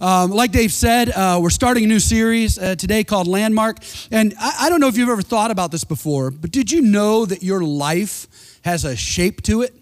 Um, like Dave said, uh, we're starting a new series uh, today called Landmark. And I, I don't know if you've ever thought about this before, but did you know that your life has a shape to it?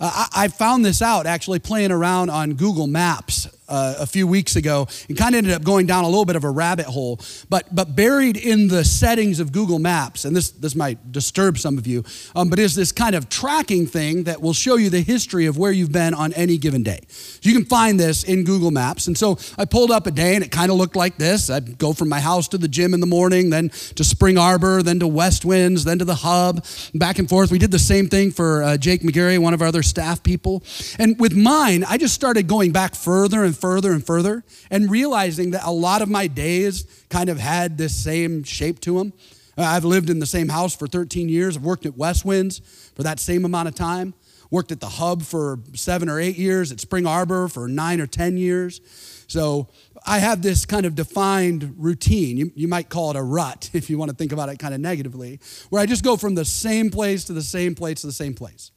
Uh, I, I, found this out actually playing around on Google Maps uh, a few weeks ago and kind of ended up going down a little bit of a rabbit hole. But, but buried in the settings of Google Maps, and this, this might disturb some of you, um, but is this kind of tracking thing that will show you the history of where you've been on any given day. So you can find this in Google Maps. And so I pulled up a day and it kind of looked like this. I'd go from my house to the gym in the morning, then to Spring Arbor, then to West Winds, then to the hub, back and forth. We did the same thing for uh, Jake McGarry, one of our other staff people. And with mine, I just started going back further and further and further and realizing that a lot of my days kind of had this same shape to them. Uh, I've lived in the same house for 13 years. I've worked at West Winds for that same amount of time. Worked at the hub for seven or eight years, at Spring Arbor for nine or 10 years. So I have this kind of defined routine. You, you might call it a rut if you want to think about it kind of negatively, where I just go from the same place to the same place to the same place.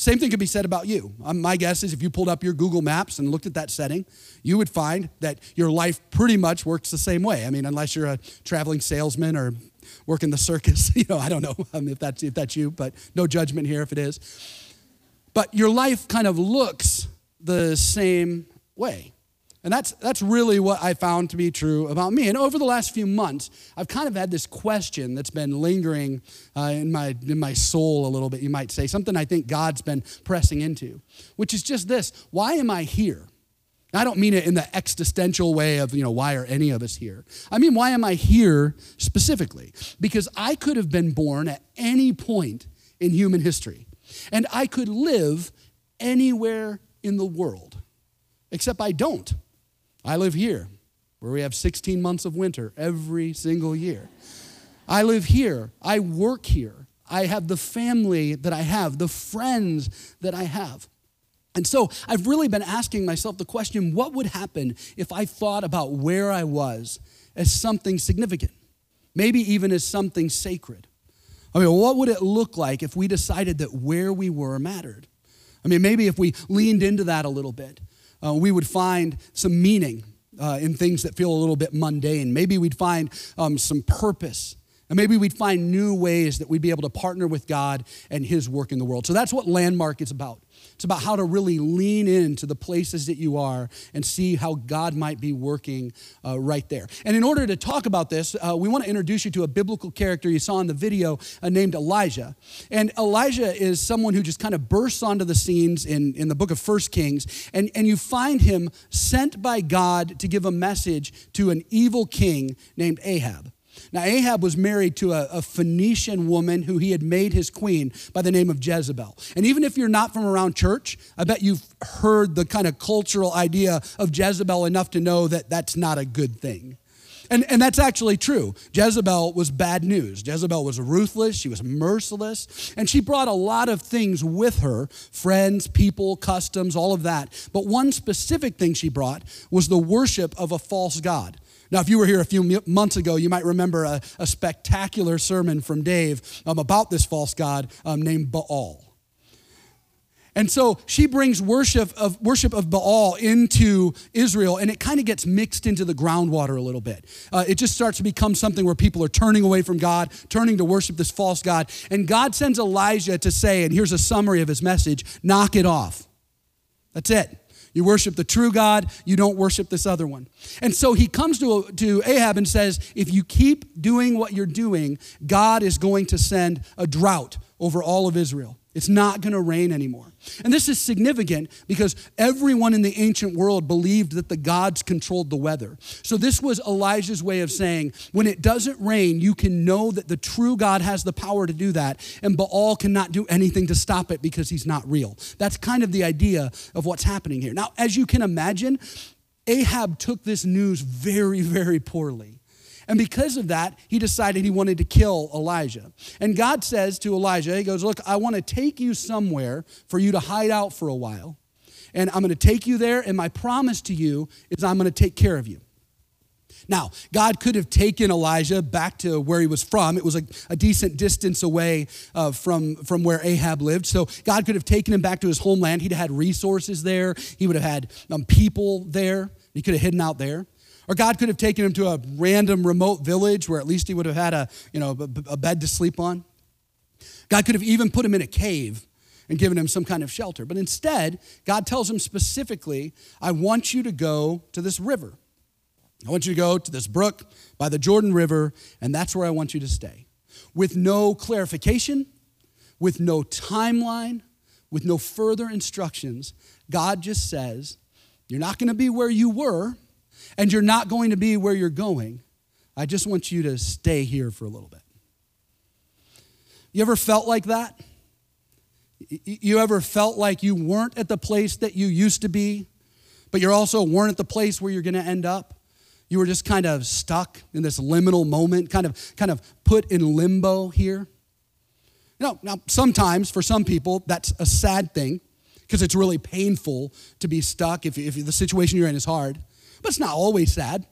Same thing could be said about you. Um, my guess is if you pulled up your Google Maps and looked at that setting, you would find that your life pretty much works the same way. I mean, unless you're a traveling salesman or work in the circus, you know, I don't know um, if, that's, if that's you, but no judgment here if it is. But your life kind of looks the same way. And that's, that's really what I found to be true about me. And over the last few months, I've kind of had this question that's been lingering uh, in, my, in my soul a little bit, you might say, something I think God's been pressing into, which is just this why am I here? I don't mean it in the existential way of, you know, why are any of us here? I mean, why am I here specifically? Because I could have been born at any point in human history, and I could live anywhere in the world, except I don't. I live here, where we have 16 months of winter every single year. I live here. I work here. I have the family that I have, the friends that I have. And so I've really been asking myself the question what would happen if I thought about where I was as something significant, maybe even as something sacred? I mean, what would it look like if we decided that where we were mattered? I mean, maybe if we leaned into that a little bit uh, we would find some meaning uh, in things that feel a little bit mundane. Maybe we'd find um, some purpose. And maybe we'd find new ways that we'd be able to partner with God and His work in the world. So that's what Landmark is about. It's about how to really lean into the places that you are and see how God might be working uh, right there. And in order to talk about this, uh, we want to introduce you to a biblical character you saw in the video uh, named Elijah. And Elijah is someone who just kind of bursts onto the scenes in, in the book of First Kings. And, and you find him sent by God to give a message to an evil king named Ahab. Now, Ahab was married to a, a, Phoenician woman who he had made his queen by the name of Jezebel. And even if you're not from around church, I bet you've heard the kind of cultural idea of Jezebel enough to know that that's not a good thing. And, and that's actually true. Jezebel was bad news. Jezebel was ruthless, she was merciless, and she brought a lot of things with her friends, people, customs, all of that. But one specific thing she brought was the worship of a false God. Now, if you were here a few months ago, you might remember a, a spectacular sermon from Dave um, about this false god um, named Baal. And so she brings worship of worship of Baal into Israel, and it kind of gets mixed into the groundwater a little bit. Uh, it just starts to become something where people are turning away from God, turning to worship this false God. And God sends Elijah to say, and here's a summary of his message: knock it off. That's it. You worship the true God, you don't worship this other one. And so he comes to, to Ahab and says, If you keep doing what you're doing, God is going to send a drought over all of Israel. It's not going to rain anymore. And this is significant because everyone in the ancient world believed that the gods controlled the weather. So, this was Elijah's way of saying when it doesn't rain, you can know that the true God has the power to do that, and Baal cannot do anything to stop it because he's not real. That's kind of the idea of what's happening here. Now, as you can imagine, Ahab took this news very, very poorly. And because of that, he decided he wanted to kill Elijah. And God says to Elijah, He goes, Look, I want to take you somewhere for you to hide out for a while. And I'm going to take you there, and my promise to you is I'm going to take care of you. Now, God could have taken Elijah back to where he was from. It was a, a decent distance away uh, from, from where Ahab lived. So God could have taken him back to his homeland. He'd have had resources there, he would have had um, people there. He could have hidden out there. Or God could have taken him to a random remote village where at least he would have had a, you know, a bed to sleep on. God could have even put him in a cave and given him some kind of shelter. But instead, God tells him specifically, I want you to go to this river. I want you to go to this brook by the Jordan River, and that's where I want you to stay. With no clarification, with no timeline, with no further instructions, God just says, You're not going to be where you were, and you're not going to be where you're going. I just want you to stay here for a little bit. You ever felt like that? You ever felt like you weren't at the place that you used to be, but you also weren't at the place where you're going to end up? You were just kind of stuck in this liminal moment, kind of, kind of put in limbo here. You know, now sometimes for some people that's a sad thing because it's really painful to be stuck if, if the situation you're in is hard. But it's not always sad,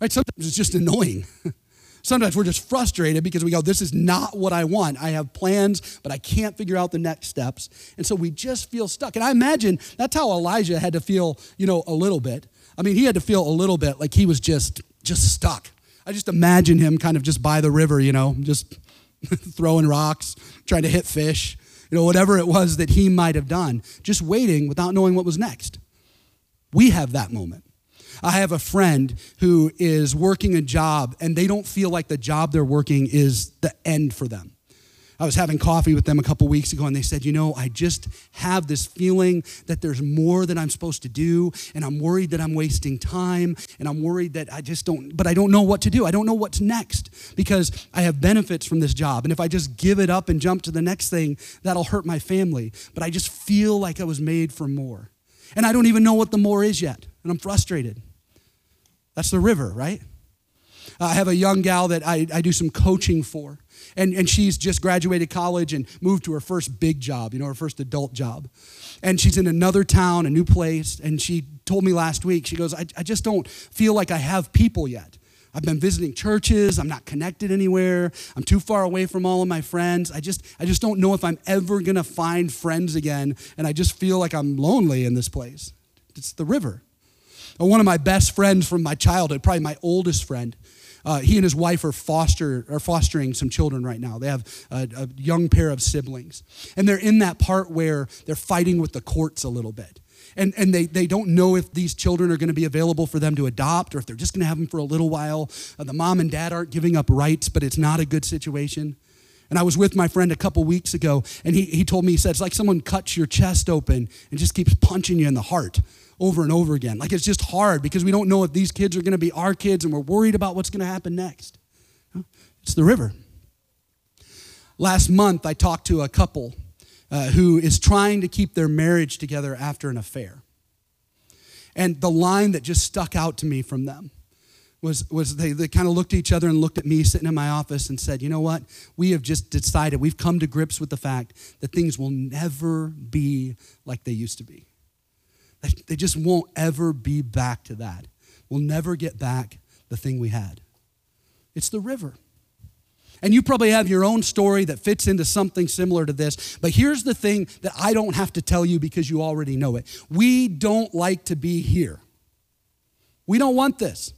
right? Sometimes it's just annoying. Sometimes we're just frustrated because we go, This is not what I want. I have plans, but I can't figure out the next steps. And so we just feel stuck. And I imagine that's how Elijah had to feel, you know, a little bit. I mean, he had to feel a little bit like he was just just stuck. I just imagine him kind of just by the river, you know, just throwing rocks, trying to hit fish, you know, whatever it was that he might have done, just waiting without knowing what was next. We have that moment. I have a friend who is working a job and they don't feel like the job they're working is the end for them. I was having coffee with them a couple weeks ago and they said, You know, I just have this feeling that there's more that I'm supposed to do and I'm worried that I'm wasting time and I'm worried that I just don't, but I don't know what to do. I don't know what's next because I have benefits from this job. And if I just give it up and jump to the next thing, that'll hurt my family. But I just feel like I was made for more. And I don't even know what the more is yet. And I'm frustrated. That's the river, right? I have a young gal that I, I do some coaching for, and, and she's just graduated college and moved to her first big job, you know, her first adult job. And she's in another town, a new place, and she told me last week, she goes, I, I just don't feel like I have people yet. I've been visiting churches, I'm not connected anywhere, I'm too far away from all of my friends. I just, I just don't know if I'm ever gonna find friends again, and I just feel like I'm lonely in this place. It's the river. One of my best friends from my childhood, probably my oldest friend, uh, he and his wife are, foster, are fostering some children right now. They have a, a young pair of siblings. And they're in that part where they're fighting with the courts a little bit. And, and they, they don't know if these children are going to be available for them to adopt or if they're just going to have them for a little while. Uh, the mom and dad aren't giving up rights, but it's not a good situation. And I was with my friend a couple weeks ago, and he, he told me, he said, it's like someone cuts your chest open and just keeps punching you in the heart over and over again. Like it's just hard because we don't know if these kids are going to be our kids and we're worried about what's going to happen next. It's the river. Last month, I talked to a couple uh, who is trying to keep their marriage together after an affair. And the line that just stuck out to me from them was, was they, they kind of looked at each other and looked at me sitting in my office and said, You know what? We have just decided, we've come to grips with the fact that things will never be like they used to be. They just won't ever be back to that. We'll never get back the thing we had. It's the river. And you probably have your own story that fits into something similar to this. But here's the thing that I don't have to tell you because you already know it. We don't like to be here. We don't want this.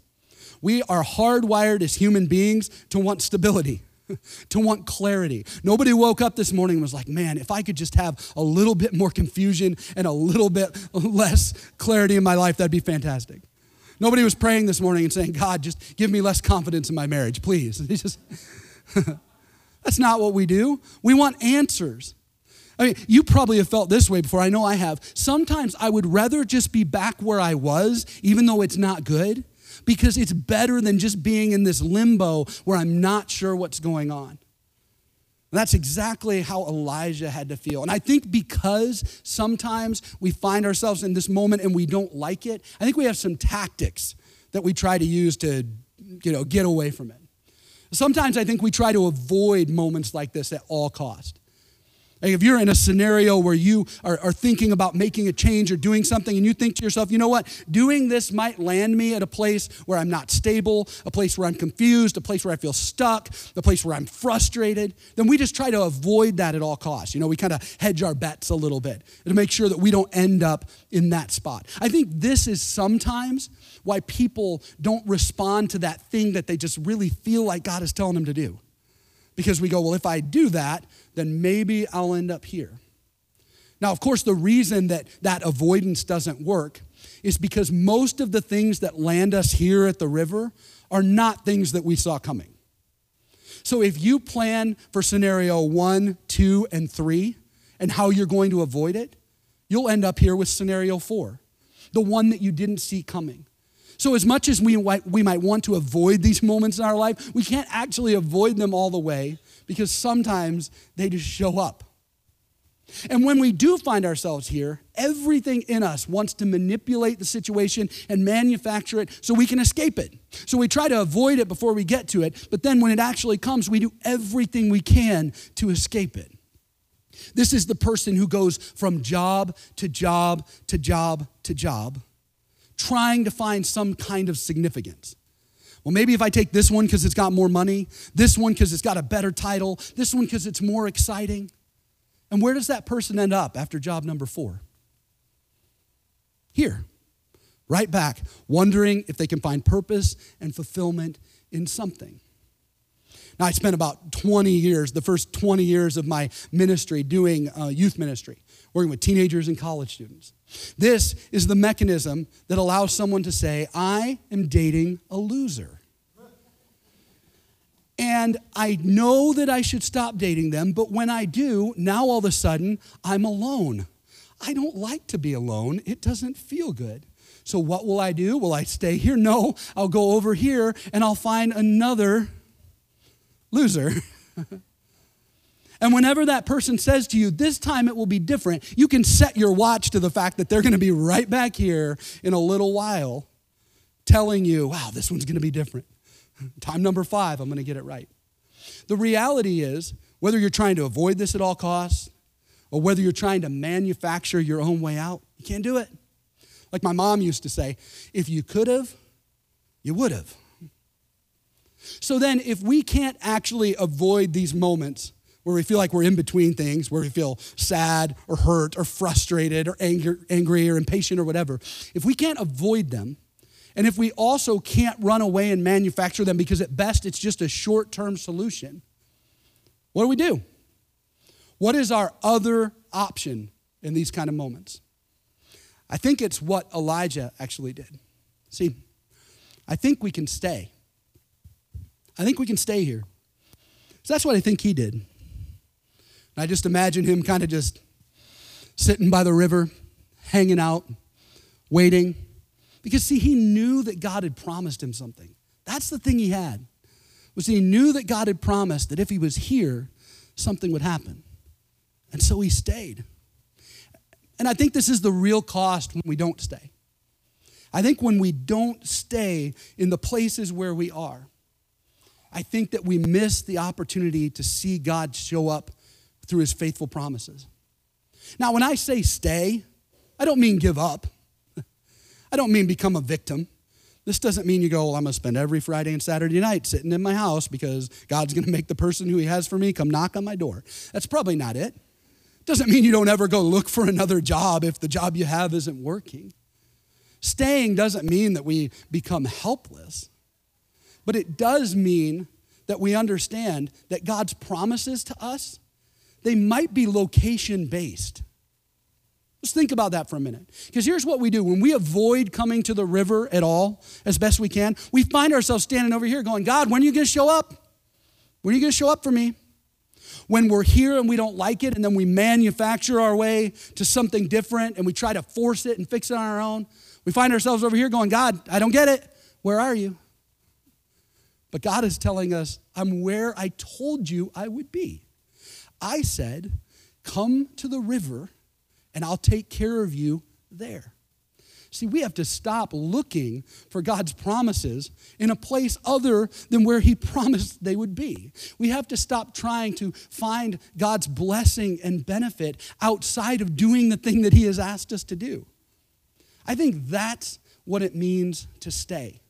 We are hardwired as human beings to want stability to want clarity. Nobody woke up this morning and was like, man, if I could just have a little bit more confusion and a little bit less clarity in my life, that'd be fantastic. Nobody was praying this morning and saying, God, just give me less confidence in my marriage, please. Just, that's not what we do. We want answers. I mean, you probably have felt this way before. I know I have. Sometimes I would rather just be back where I was, even though it's not good, because it's better than just being in this limbo where I'm not sure what's going on. And that's exactly how Elijah had to feel. And I think because sometimes we find ourselves in this moment and we don't like it, I think we have some tactics that we try to use to, you know, get away from it. Sometimes I think we try to avoid moments like this at all cost. Like if you're in a scenario where you are, are, thinking about making a change or doing something and you think to yourself, you know what, doing this might land me at a place where I'm not stable, a place where I'm confused, a place where I feel stuck, a place where I'm frustrated, then we just try to avoid that at all costs. You know, we kind of hedge our bets a little bit to make sure that we don't end up in that spot. I think this is sometimes why people don't respond to that thing that they just really feel like God is telling them to do. Because we go, well, if I do that, then maybe I'll end up here. Now, of course, the reason that that avoidance doesn't work is because most of the things that land us here at the river are not things that we saw coming. So if you plan for scenario one, two, and three and how you're going to avoid it, you'll end up here with scenario four, the one that you didn't see coming. So, as much as we, we might want to avoid these moments in our life, we can't actually avoid them all the way because sometimes they just show up. And when we do find ourselves here, everything in us wants to manipulate the situation and manufacture it so we can escape it. So we try to avoid it before we get to it, but then when it actually comes, we do everything we can to escape it. This is the person who goes from job to job to job to job, trying to find some kind of significance. Well, maybe if I take this one because it's got more money, this one because it's got a better title, this one because it's more exciting. And where does that person end up after job number four? Here, right back, wondering if they can find purpose and fulfillment in something. Now, I spent about 20 years, the first 20 years of my ministry, doing uh, youth ministry, working with teenagers and college students. This is the mechanism that allows someone to say, I am dating a loser. And I know that I should stop dating them, but when I do, now all of a sudden, I'm alone. I don't like to be alone, it doesn't feel good. So, what will I do? Will I stay here? No, I'll go over here and I'll find another loser. and whenever that person says to you, this time it will be different, you can set your watch to the fact that they're going to be right back here in a little while telling you, wow, this one's going to be different. Time number five, I'm going to get it right. The reality is, whether you're trying to avoid this at all costs or whether you're trying to manufacture your own way out, you can't do it. Like my mom used to say, if you could have, you would have. So then, if we can't actually avoid these moments where we feel like we're in between things, where we feel sad or hurt or frustrated or angry, angry or impatient or whatever, if we can't avoid them, and if we also can't run away and manufacture them because at best it's just a short term solution, what do we do? What is our other option in these kind of moments? I think it's what Elijah actually did. See, I think we can stay. I think we can stay here. So that's what I think he did. And I just imagine him kind of just sitting by the river, hanging out, waiting because, see, he knew that God had promised him something. That's the thing he had. Was he knew that God had promised that if he was here, something would happen. And so he stayed. And I think this is the real cost when we don't stay. I think when we don't stay in the places where we are, I think that we miss the opportunity to see God show up through his faithful promises. Now, when I say stay, I don't mean give up. I don't mean become a victim. This doesn't mean you go, well, I'm going to spend every Friday and Saturday night sitting in my house because God's going to make the person who He has for me come knock on my door. That's probably not it. Doesn't mean you don't ever go look for another job if the job you have isn't working. Staying doesn't mean that we become helpless, but it does mean that we understand that God's promises to us, they might be location based. Just think about that for a minute. Because here's what we do when we avoid coming to the river at all, as best we can, we find ourselves standing over here going, God, when are you going to show up? When are you going to show up for me? When we're here and we don't like it, and then we manufacture our way to something different and we try to force it and fix it on our own, we find ourselves over here going, God, I don't get it. Where are you? But God is telling us, I'm where I told you I would be. I said, Come to the river and I'll take care of you there. See, we have to stop looking for God's promises in a place other than where He promised they would be. We have to stop trying to find God's blessing and benefit outside of doing the thing that He has asked us to do. I think that's what it means to stay.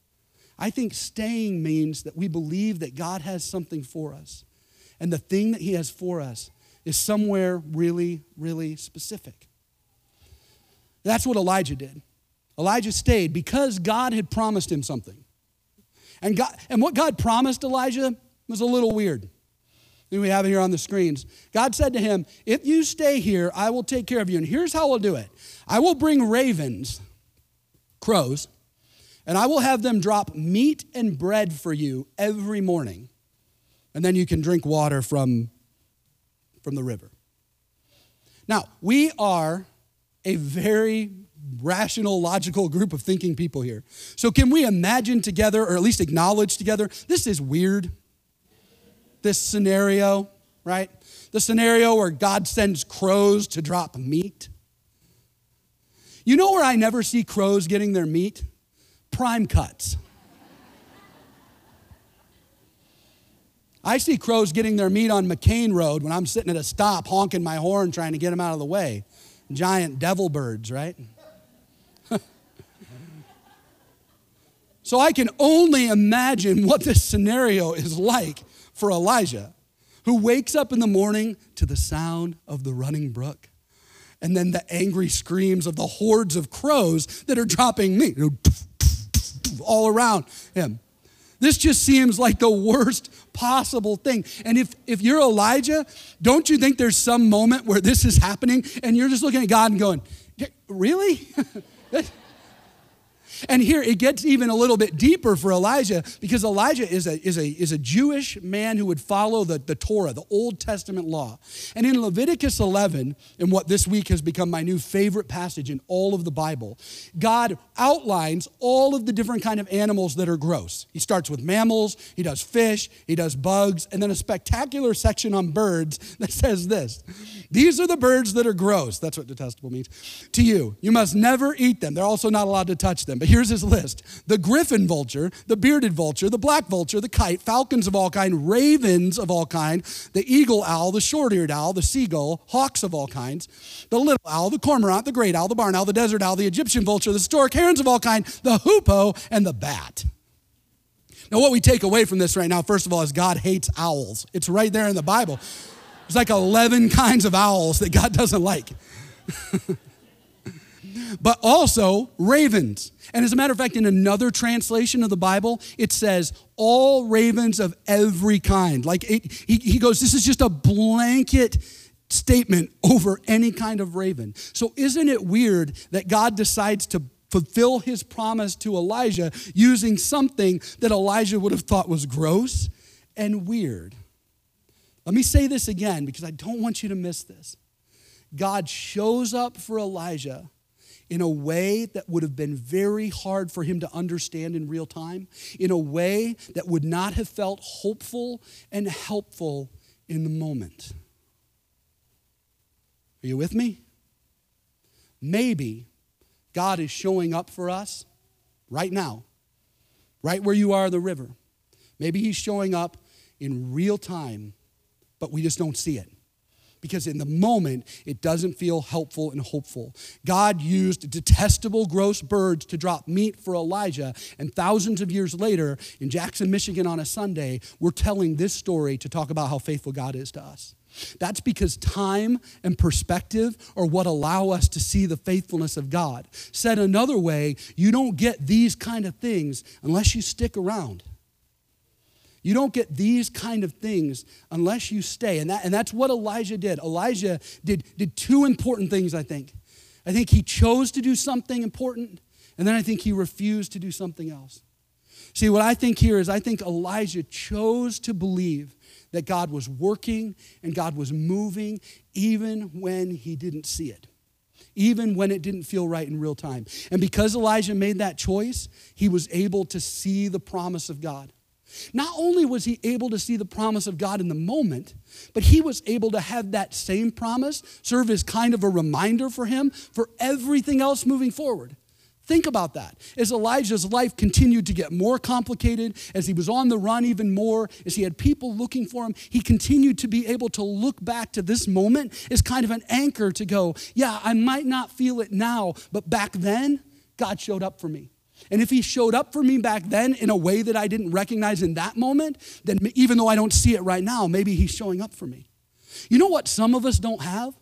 I think staying means that we believe that God has something for us. And the thing that He has for us is somewhere really, really specific. That's what Elijah did. Elijah stayed because God had promised him something. And, God, and what God promised Elijah was a little weird. We have it here on the screens. God said to him, If you stay here, I will take care of you. And here's how I'll do it I will bring ravens, crows, and I will have them drop meat and bread for you every morning. And then you can drink water from, from the river. Now, we are a very rational, logical group of thinking people here. So, can we imagine together, or at least acknowledge together, this is weird? This scenario, right? The scenario where God sends crows to drop meat. You know where I never see crows getting their meat? Prime cuts. I see crows getting their meat on McCain Road when I'm sitting at a stop honking my horn trying to get them out of the way. Giant devil birds, right? so I can only imagine what this scenario is like for Elijah, who wakes up in the morning to the sound of the running brook and then the angry screams of the hordes of crows that are dropping meat all around him. This just seems like the worst possible thing. And if, if you're Elijah, don't you think there's some moment where this is happening and you're just looking at God and going, Really? And here it gets even a little bit deeper for Elijah because Elijah is a, is a, is a Jewish man who would follow the, the Torah, the Old Testament law. And in Leviticus 11, in what this week has become my new favorite passage in all of the Bible, God outlines all of the different kind of animals that are gross. He starts with mammals, he does fish, he does bugs, and then a spectacular section on birds that says this. These are the birds that are gross. That's what detestable means. To you, you must never eat them. They're also not allowed to touch them. But here's his list the griffon vulture, the bearded vulture, the black vulture, the kite, falcons of all kind, ravens of all kind, the eagle owl, the short eared owl, the seagull, hawks of all kinds, the little owl, the cormorant, the great owl, the barn owl, the desert owl, the Egyptian vulture, the stork, herons of all kind, the hoopoe, and the bat. Now, what we take away from this right now, first of all, is God hates owls. It's right there in the Bible. There's like 11 kinds of owls that God doesn't like. but also ravens. And as a matter of fact, in another translation of the Bible, it says, all ravens of every kind. Like it, he, he goes, this is just a blanket statement over any kind of raven. So isn't it weird that God decides to fulfill his promise to Elijah using something that Elijah would have thought was gross and weird? Let me say this again because I don't want you to miss this. God shows up for Elijah in a way that would have been very hard for him to understand in real time, in a way that would not have felt hopeful and helpful in the moment. Are you with me? Maybe God is showing up for us right now, right where you are in the river. Maybe He's showing up in real time, but we just don't see it because in the moment it doesn't feel helpful and hopeful. God used detestable, gross birds to drop meat for Elijah, and thousands of years later in Jackson, Michigan on a Sunday, we're telling this story to talk about how faithful God is to us. That's because time and perspective are what allow us to see the faithfulness of God. Said another way, you don't get these kind of things unless you stick around. You don't get these kind of things unless you stay. And, that, and that's what Elijah did. Elijah did, did two important things, I think. I think he chose to do something important, and then I think he refused to do something else. See, what I think here is I think Elijah chose to believe that God was working and God was moving even when he didn't see it, even when it didn't feel right in real time. And because Elijah made that choice, he was able to see the promise of God. Not only was he able to see the promise of God in the moment, but he was able to have that same promise serve as kind of a reminder for him for everything else moving forward. Think about that. As Elijah's life continued to get more complicated, as he was on the run even more, as he had people looking for him, he continued to be able to look back to this moment as kind of an anchor to go, yeah, I might not feel it now, but back then, God showed up for me. And if he showed up for me back then in a way that I didn't recognize in that moment, then even though I don't see it right now, maybe he's showing up for me. You know what some of us don't have?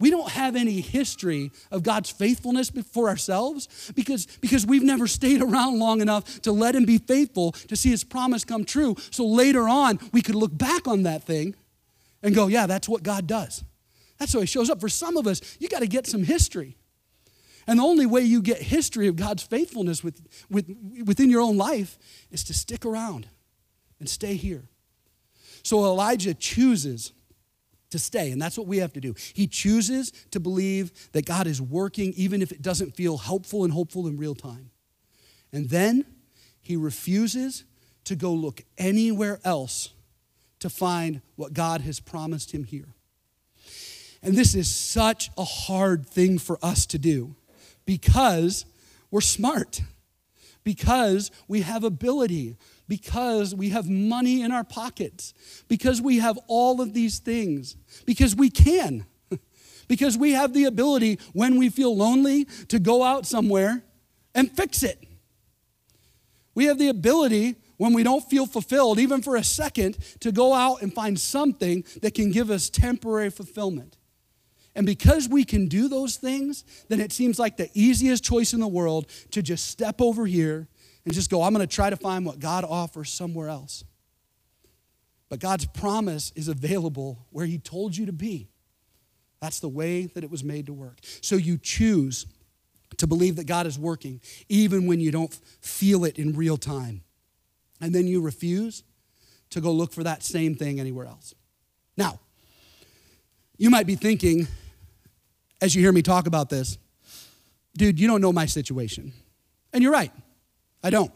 We don't have any history of God's faithfulness for ourselves because, because we've never stayed around long enough to let Him be faithful to see His promise come true. So later on, we could look back on that thing and go, yeah, that's what God does. That's how He shows up. For some of us, you got to get some history. And the only way you get history of God's faithfulness with, with, within your own life is to stick around and stay here. So Elijah chooses to stay. And that's what we have to do. He chooses to believe that God is working, even if it doesn't feel helpful and hopeful in real time. And then he refuses to go look anywhere else to find what God has promised him here. And this is such a hard thing for us to do because we're smart, because we have ability, because we have money in our pockets, because we have all of these things, because we can, because we have the ability when we feel lonely to go out somewhere and fix it. We have the ability when we don't feel fulfilled, even for a second, to go out and find something that can give us temporary fulfillment. And because we can do those things, then it seems like the easiest choice in the world to just step over here and just go, I'm going to try to find what God offers somewhere else. But God's promise is available where He told you to be. That's the way that it was made to work. So you choose to believe that God is working, even when you don't feel it in real time. And then you refuse to go look for that same thing anywhere else. Now, you might be thinking, as you hear me talk about this, dude, you don't know my situation. And you're right. I don't.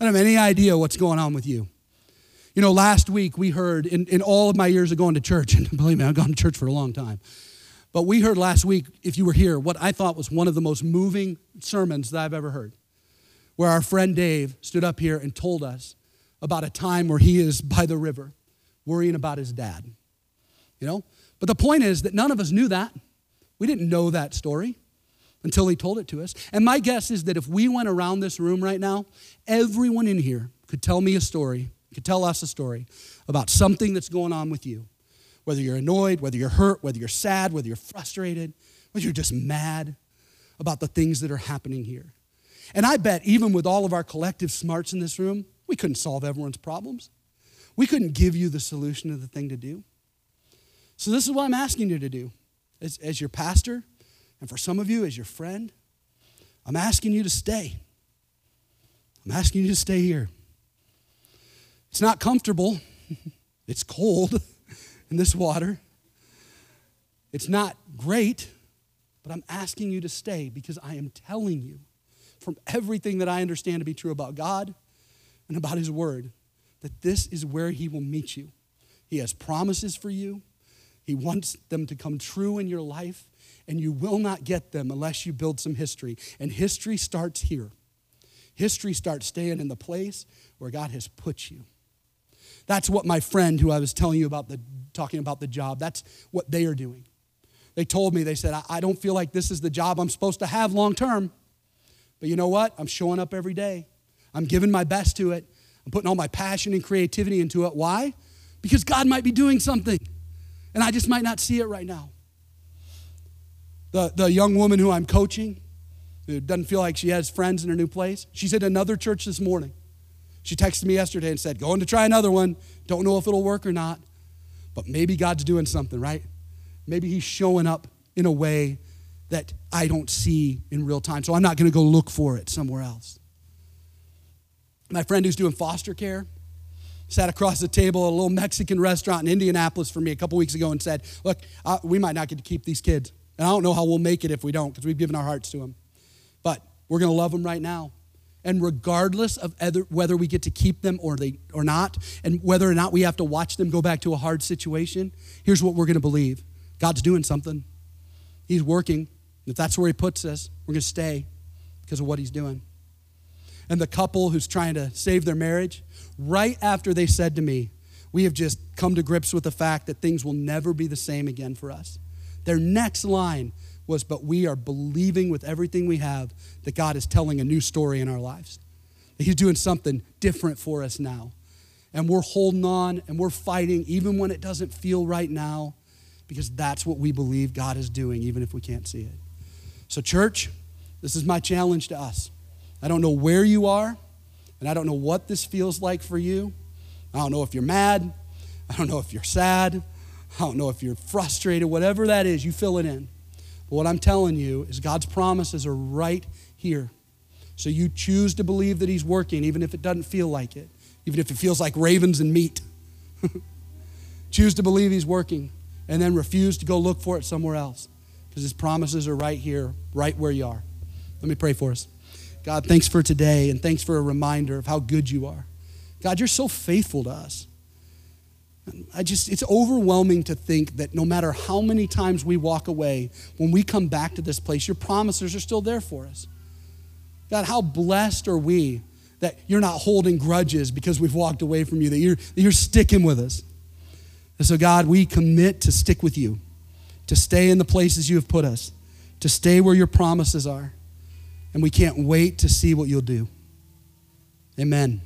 I don't have any idea what's going on with you. You know, last week we heard, in, in all of my years of going to church, and believe me, I've gone to church for a long time, but we heard last week, if you were here, what I thought was one of the most moving sermons that I've ever heard, where our friend Dave stood up here and told us about a time where he is by the river worrying about his dad. You know? But the point is that none of us knew that. We didn't know that story until he told it to us. And my guess is that if we went around this room right now, everyone in here could tell me a story, could tell us a story about something that's going on with you. Whether you're annoyed, whether you're hurt, whether you're sad, whether you're frustrated, whether you're just mad about the things that are happening here. And I bet even with all of our collective smarts in this room, we couldn't solve everyone's problems. We couldn't give you the solution of the thing to do. So, this is what I'm asking you to do. As, as your pastor, and for some of you, as your friend, I'm asking you to stay. I'm asking you to stay here. It's not comfortable, it's cold in this water. It's not great, but I'm asking you to stay because I am telling you from everything that I understand to be true about God and about His Word that this is where He will meet you. He has promises for you, He wants them to come true in your life, and you will not get them unless you build some history. And history starts here. History starts staying in the place where God has put you. That's what my friend who I was telling you about the talking about the job, that's what they are doing. They told me, they said, I, don't feel like this is the job I'm supposed to have long term. But you know what? I'm showing up every day. I'm giving my best to it. I'm putting all my passion and creativity into it. Why? Because God might be doing something, and I just might not see it right now. The, the young woman who I'm coaching, who doesn't feel like she has friends in her new place, she's at another church this morning. She texted me yesterday and said, Going to try another one. Don't know if it'll work or not. But maybe God's doing something, right? Maybe He's showing up in a way that I don't see in real time. So I'm not going to go look for it somewhere else. My friend who's doing foster care sat across the table at a little Mexican restaurant in Indianapolis for me a couple weeks ago and said, Look, uh, we might not get to keep these kids. And I don't know how we'll make it if we don't, because we've given our hearts to them. But we're going to love them right now. And regardless of whether we get to keep them or, they, or not, and whether or not we have to watch them go back to a hard situation, here's what we're going to believe God's doing something. He's working. If that's where He puts us, we're going to stay because of what He's doing. And the couple who's trying to save their marriage, right after they said to me, We have just come to grips with the fact that things will never be the same again for us. Their next line was, But we are believing with everything we have that God is telling a new story in our lives. That He's doing something different for us now. And we're holding on and we're fighting, even when it doesn't feel right now, because that's what we believe God is doing, even if we can't see it. So, church, this is my challenge to us. I don't know where you are, and I don't know what this feels like for you. I don't know if you're mad. I don't know if you're sad. I don't know if you're frustrated. Whatever that is, you fill it in. But what I'm telling you is God's promises are right here. So you choose to believe that He's working, even if it doesn't feel like it, even if it feels like ravens and meat. choose to believe He's working, and then refuse to go look for it somewhere else because His promises are right here, right where you are. Let me pray for us. God, thanks for today, and thanks for a reminder of how good you are. God, you're so faithful to us. I just, it's overwhelming to think that no matter how many times we walk away, when we come back to this place, your promises are still there for us. God, how blessed are we that you're not holding grudges because we've walked away from you, that you're, that you're sticking with us. And so, God, we commit to stick with you, to stay in the places you have put us, to stay where your promises are. And we can't wait to see what you'll do. Amen.